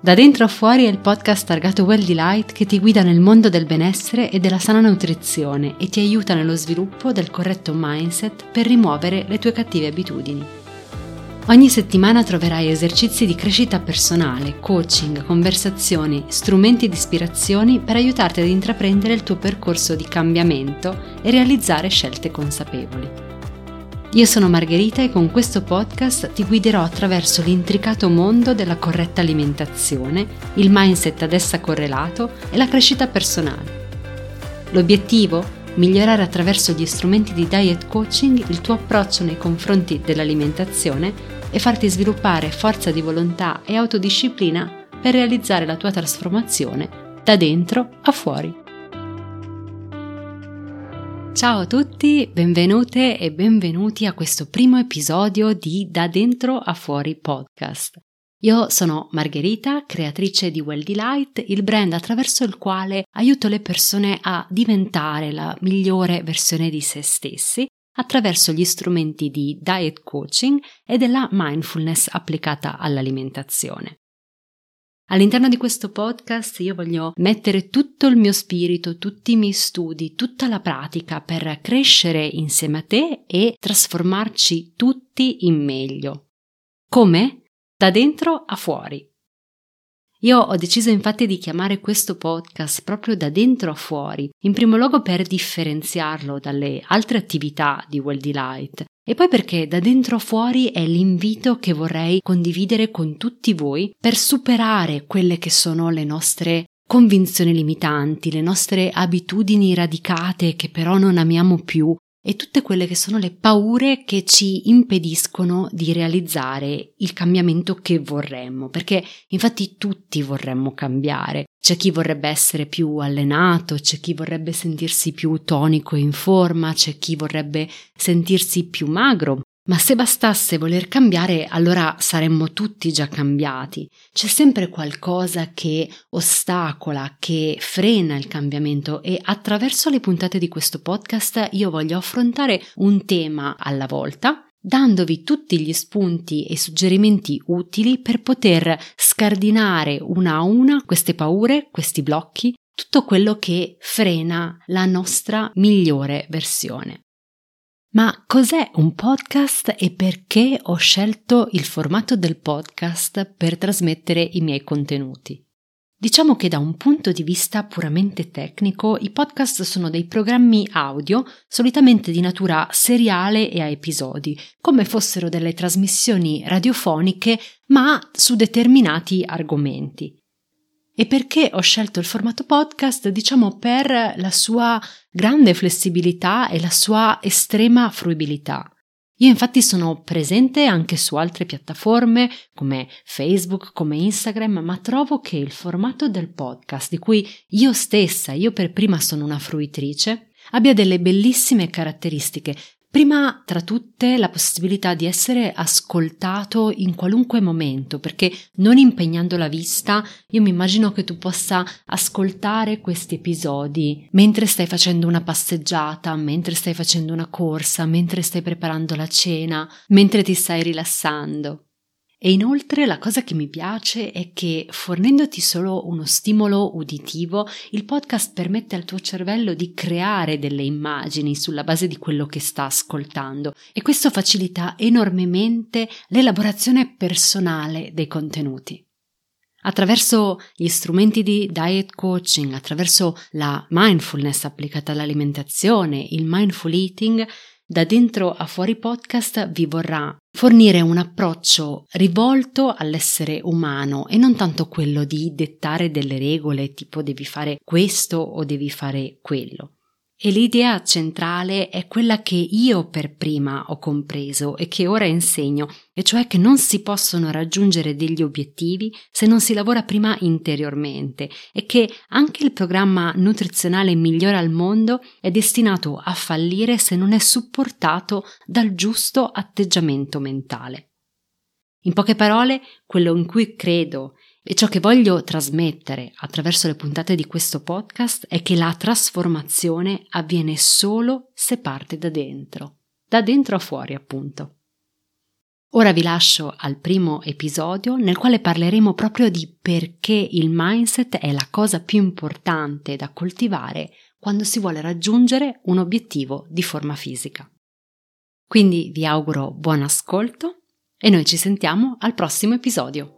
Da dentro a fuori è il podcast targato Well Delight che ti guida nel mondo del benessere e della sana nutrizione e ti aiuta nello sviluppo del corretto mindset per rimuovere le tue cattive abitudini. Ogni settimana troverai esercizi di crescita personale, coaching, conversazioni, strumenti di ispirazione per aiutarti ad intraprendere il tuo percorso di cambiamento e realizzare scelte consapevoli. Io sono Margherita e con questo podcast ti guiderò attraverso l'intricato mondo della corretta alimentazione, il mindset ad essa correlato e la crescita personale. L'obiettivo? Migliorare attraverso gli strumenti di diet coaching il tuo approccio nei confronti dell'alimentazione e farti sviluppare forza di volontà e autodisciplina per realizzare la tua trasformazione da dentro a fuori. Ciao a tutti, benvenute e benvenuti a questo primo episodio di Da dentro a fuori podcast. Io sono Margherita, creatrice di Well Delight, il brand attraverso il quale aiuto le persone a diventare la migliore versione di se stessi attraverso gli strumenti di diet coaching e della mindfulness applicata all'alimentazione. All'interno di questo podcast io voglio mettere tutto il mio spirito, tutti i miei studi, tutta la pratica per crescere insieme a te e trasformarci tutti in meglio. Come? Da dentro a fuori. Io ho deciso infatti di chiamare questo podcast proprio da dentro a fuori, in primo luogo per differenziarlo dalle altre attività di Well Delight e poi perché da dentro a fuori è l'invito che vorrei condividere con tutti voi per superare quelle che sono le nostre convinzioni limitanti, le nostre abitudini radicate che però non amiamo più e tutte quelle che sono le paure che ci impediscono di realizzare il cambiamento che vorremmo, perché infatti tutti vorremmo cambiare. C'è chi vorrebbe essere più allenato, c'è chi vorrebbe sentirsi più tonico e in forma, c'è chi vorrebbe sentirsi più magro, ma se bastasse voler cambiare, allora saremmo tutti già cambiati. C'è sempre qualcosa che ostacola, che frena il cambiamento e attraverso le puntate di questo podcast io voglio affrontare un tema alla volta dandovi tutti gli spunti e suggerimenti utili per poter scardinare una a una queste paure, questi blocchi, tutto quello che frena la nostra migliore versione. Ma cos'è un podcast e perché ho scelto il formato del podcast per trasmettere i miei contenuti? Diciamo che da un punto di vista puramente tecnico i podcast sono dei programmi audio solitamente di natura seriale e a episodi, come fossero delle trasmissioni radiofoniche ma su determinati argomenti. E perché ho scelto il formato podcast? Diciamo per la sua grande flessibilità e la sua estrema fruibilità. Io infatti sono presente anche su altre piattaforme come Facebook, come Instagram, ma trovo che il formato del podcast, di cui io stessa, io per prima sono una fruitrice, abbia delle bellissime caratteristiche, Prima tra tutte la possibilità di essere ascoltato in qualunque momento, perché non impegnando la vista, io mi immagino che tu possa ascoltare questi episodi mentre stai facendo una passeggiata, mentre stai facendo una corsa, mentre stai preparando la cena, mentre ti stai rilassando. E inoltre la cosa che mi piace è che fornendoti solo uno stimolo uditivo, il podcast permette al tuo cervello di creare delle immagini sulla base di quello che sta ascoltando e questo facilita enormemente l'elaborazione personale dei contenuti. Attraverso gli strumenti di diet coaching, attraverso la mindfulness applicata all'alimentazione, il mindful eating, da dentro a fuori podcast vi vorrà fornire un approccio rivolto all'essere umano e non tanto quello di dettare delle regole tipo devi fare questo o devi fare quello. E l'idea centrale è quella che io per prima ho compreso e che ora insegno, e cioè che non si possono raggiungere degli obiettivi se non si lavora prima interiormente e che anche il programma nutrizionale migliore al mondo è destinato a fallire se non è supportato dal giusto atteggiamento mentale. In poche parole, quello in cui credo e ciò che voglio trasmettere attraverso le puntate di questo podcast è che la trasformazione avviene solo se parte da dentro, da dentro a fuori appunto. Ora vi lascio al primo episodio nel quale parleremo proprio di perché il mindset è la cosa più importante da coltivare quando si vuole raggiungere un obiettivo di forma fisica. Quindi vi auguro buon ascolto e noi ci sentiamo al prossimo episodio.